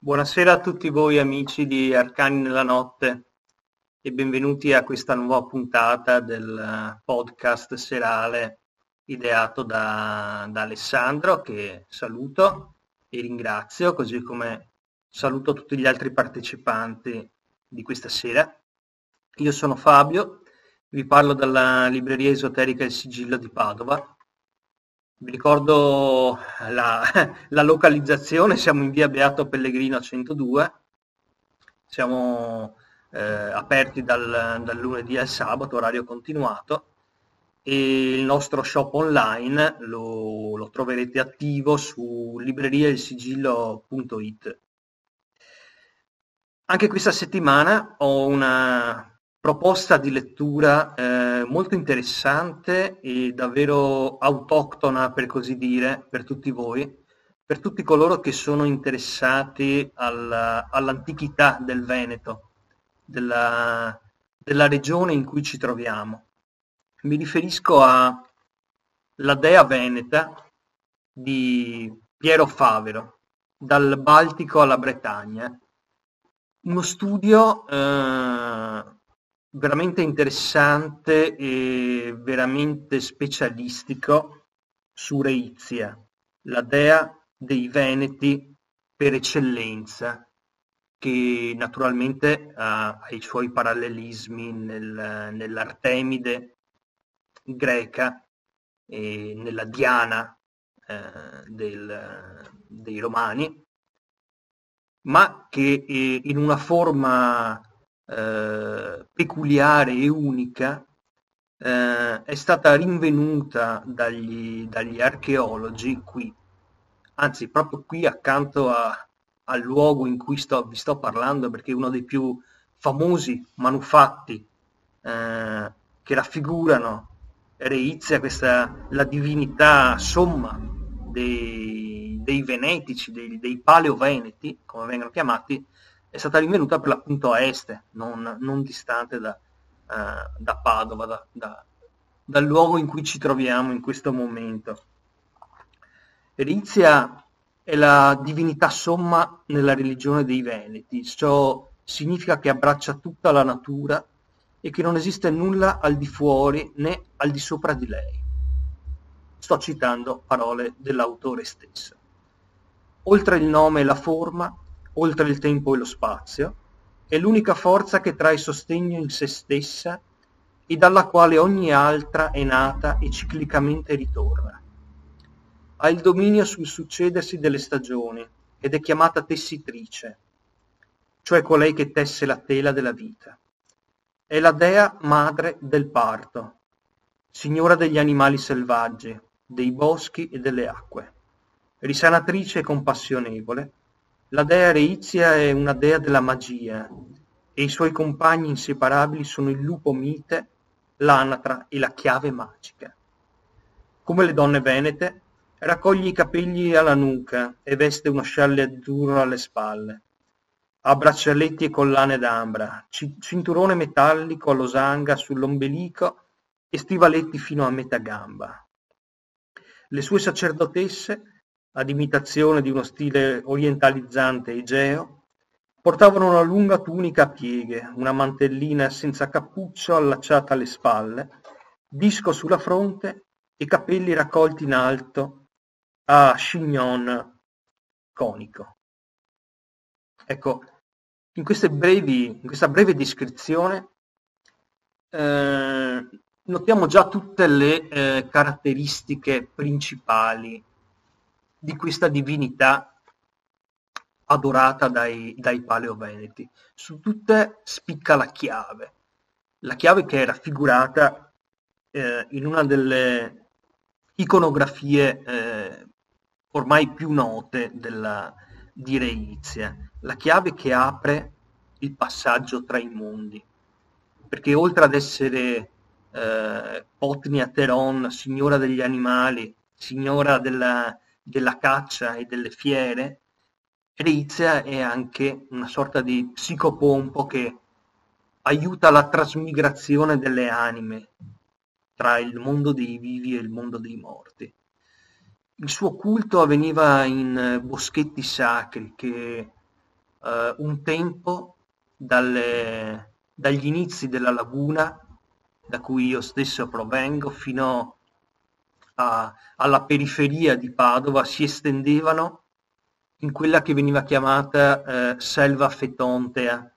Buonasera a tutti voi amici di Arcani nella Notte e benvenuti a questa nuova puntata del podcast serale ideato da, da Alessandro che saluto e ringrazio, così come saluto tutti gli altri partecipanti di questa sera. Io sono Fabio, vi parlo dalla libreria esoterica Il Sigillo di Padova vi ricordo la, la localizzazione, siamo in via Beato Pellegrino 102, siamo eh, aperti dal, dal, lunedì al sabato, orario continuato, e il nostro shop online lo, lo troverete attivo su libreriailsigillo.it. Anche questa settimana ho una proposta di lettura eh, molto interessante e davvero autoctona, per così dire, per tutti voi, per tutti coloro che sono interessati alla, all'antichità del Veneto, della, della regione in cui ci troviamo. Mi riferisco alla dea veneta di Piero Favero, dal Baltico alla Bretagna. Uno studio eh, veramente interessante e veramente specialistico su Reizia, la dea dei Veneti per eccellenza, che naturalmente ha, i suoi parallelismi nel, nell'Artemide greca e nella Diana eh, del, dei Romani, ma che eh, in una forma eh, peculiare e unica eh, è stata rinvenuta dagli, dagli, archeologi qui, anzi proprio qui accanto a, al luogo in cui sto, vi sto parlando, perché è uno dei più famosi manufatti eh, che raffigurano Reizia, questa, la divinità somma dei, dei venetici, dei, dei paleoveneti, come vengono chiamati, è stata rinvenuta per l'appunto a est, non, non distante da, uh, da Padova, da, da, dal luogo in cui ci troviamo in questo momento. Erizia è la divinità somma nella religione dei Veneti, ciò significa che abbraccia tutta la natura e che non esiste nulla al di fuori né al di sopra di lei. Sto citando parole dell'autore stesso. Oltre il nome e la forma, oltre il tempo e lo spazio, è l'unica forza che trae sostegno in se stessa e dalla quale ogni altra è nata e ciclicamente ritorna. Ha il dominio sul succedersi delle stagioni ed è chiamata tessitrice, cioè colei che tesse la tela della vita. È la dea madre del parto, signora degli animali selvaggi, dei boschi e delle acque, risanatrice e compassionevole, la dea Reizia è una dea della magia e i suoi compagni inseparabili sono il lupo mite, l'anatra e la chiave magica. Come le donne venete, raccoglie i capelli alla nuca e veste uno scialle azzurro alle spalle. Ha braccialetti e collane d'ambra, cinturone metallico a losanga sull'ombelico e stivaletti fino a metà gamba. Le sue sacerdotesse ad imitazione di uno stile orientalizzante egeo, portavano una lunga tunica a pieghe, una mantellina senza cappuccio allacciata alle spalle, disco sulla fronte e capelli raccolti in alto a chignon conico. Ecco, in, brevi, in questa breve descrizione eh, notiamo già tutte le eh, caratteristiche principali di questa divinità adorata dai, dai paleoveneti. Su tutte spicca la chiave, la chiave che è raffigurata eh, in una delle iconografie eh, ormai più note della, di Reizia, la chiave che apre il passaggio tra i mondi, perché oltre ad essere eh, Potnia Teron, signora degli animali, signora della, della caccia e delle fiere, Rizia è anche una sorta di psicopompo che aiuta la trasmigrazione delle anime tra il mondo dei vivi e il mondo dei morti. Il suo culto avveniva in boschetti sacri che eh, un tempo dalle, dagli inizi della laguna, da cui io stesso provengo, fino a, alla periferia di Padova, si estendevano in quella che veniva chiamata eh, selva fetontea,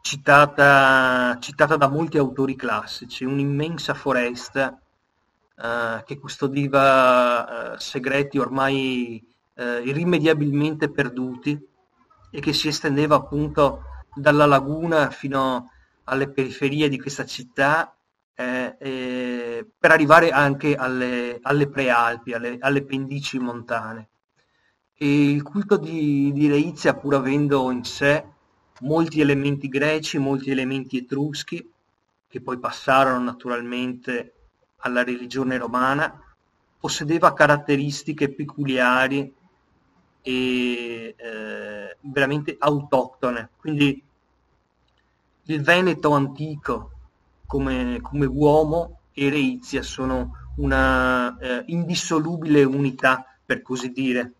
citata, citata, da molti autori classici, un'immensa foresta eh, che custodiva eh, segreti ormai eh, irrimediabilmente perduti e che si estendeva appunto dalla laguna fino alle periferie di questa città eh, eh, per arrivare anche alle, alle prealpi, alle, alle, pendici montane. E il culto di, di Reizia, pur avendo in sé molti elementi greci, molti elementi etruschi, che poi passarono naturalmente alla religione romana, possedeva caratteristiche peculiari e eh, veramente autoctone. Quindi il Veneto antico come, come uomo e Reizia sono una eh, indissolubile unità, per così dire.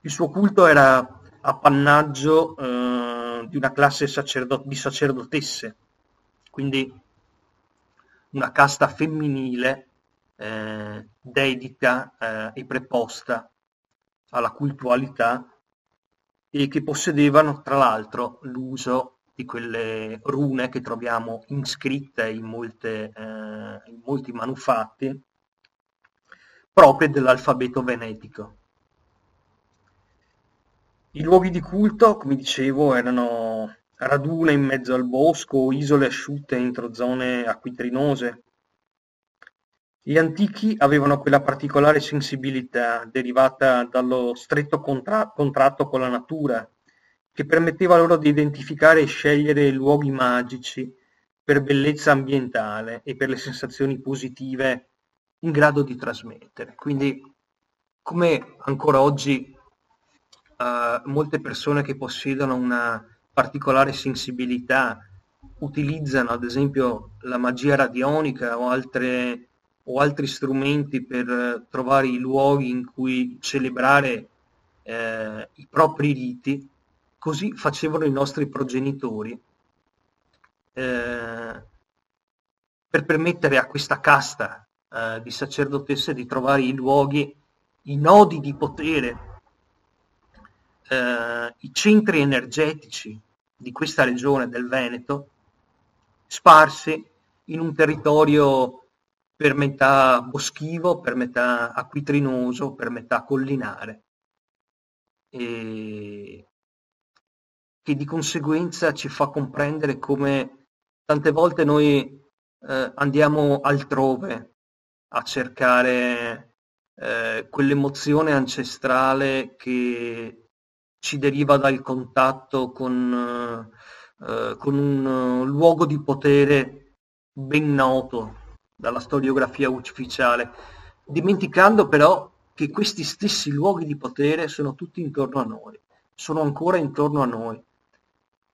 Il suo culto era appannaggio eh, di una classe sacerdo- di sacerdotesse, quindi una casta femminile eh, dedita eh, e preposta alla cultualità e che possedevano tra l'altro l'uso di quelle rune che troviamo iscritte in, molte, eh, in molti manufatti proprie dell'alfabeto venetico. I luoghi di culto, come dicevo, erano radune in mezzo al bosco, isole asciutte entro zone acquitrinose, gli antichi avevano quella particolare sensibilità derivata dallo stretto contra- contratto con la natura, che permetteva loro di identificare e scegliere luoghi magici per bellezza ambientale e per le sensazioni positive in grado di trasmettere. Quindi, come ancora oggi uh, molte persone che possiedono una particolare sensibilità utilizzano ad esempio la magia radionica o altre o altri strumenti per eh, trovare i luoghi in cui celebrare eh, i propri riti, così facevano i nostri progenitori eh, per permettere a questa casta eh, di sacerdotesse di trovare i luoghi, i nodi di potere, eh, i centri energetici di questa regione del Veneto, sparsi in un territorio per metà boschivo, per metà acquitrinoso, per metà collinare, e che di conseguenza ci fa comprendere come tante volte noi eh, andiamo altrove a cercare eh, quell'emozione ancestrale che ci deriva dal contatto con, eh, con un luogo di potere ben noto dalla storiografia ufficiale, dimenticando però che questi stessi luoghi di potere sono tutti intorno a noi, sono ancora intorno a noi,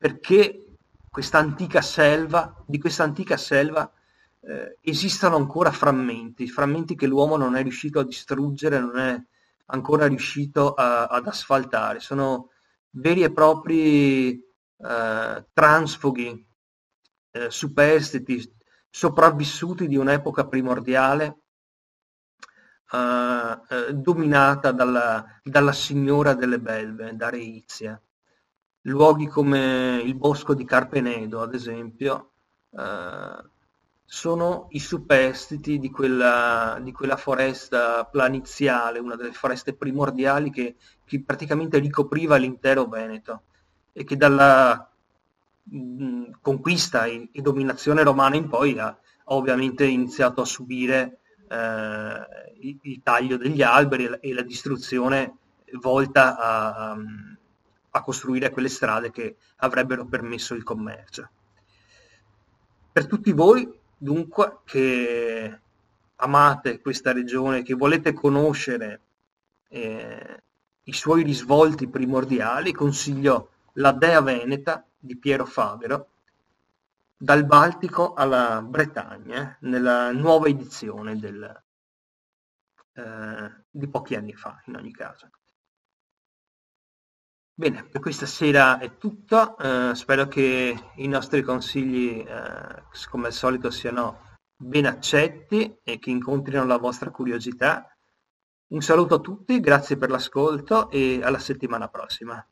perché questa antica selva, di questa antica selva eh, esistono ancora frammenti, frammenti che l'uomo non è riuscito a distruggere, non è ancora riuscito a, ad asfaltare, sono veri e propri eh, transfughi, eh, superstiti, sopravvissuti di un'epoca primordiale eh, eh, dominata dalla, dalla, signora delle belve, da Reizia. Luoghi come il bosco di Carpenedo, ad esempio, eh, sono i superstiti di quella, di quella, foresta planiziale, una delle foreste primordiali che, che praticamente ricopriva l'intero Veneto e che dalla conquista e, e, dominazione romana in poi ha, ha ovviamente iniziato a subire eh, il, il, taglio degli alberi e la, e la distruzione volta a, a, costruire quelle strade che avrebbero permesso il commercio. Per tutti voi, dunque, che amate questa regione, che volete conoscere eh, i suoi risvolti primordiali, consiglio la Dea Veneta di Piero Fabero, dal Baltico alla Bretagna, nella nuova edizione del, eh, di pochi anni fa, in ogni caso. Bene, per questa sera è tutto, eh, spero che i nostri consigli, eh, come al solito, siano ben accetti e che incontrino la vostra curiosità. Un saluto a tutti, grazie per l'ascolto e alla settimana prossima.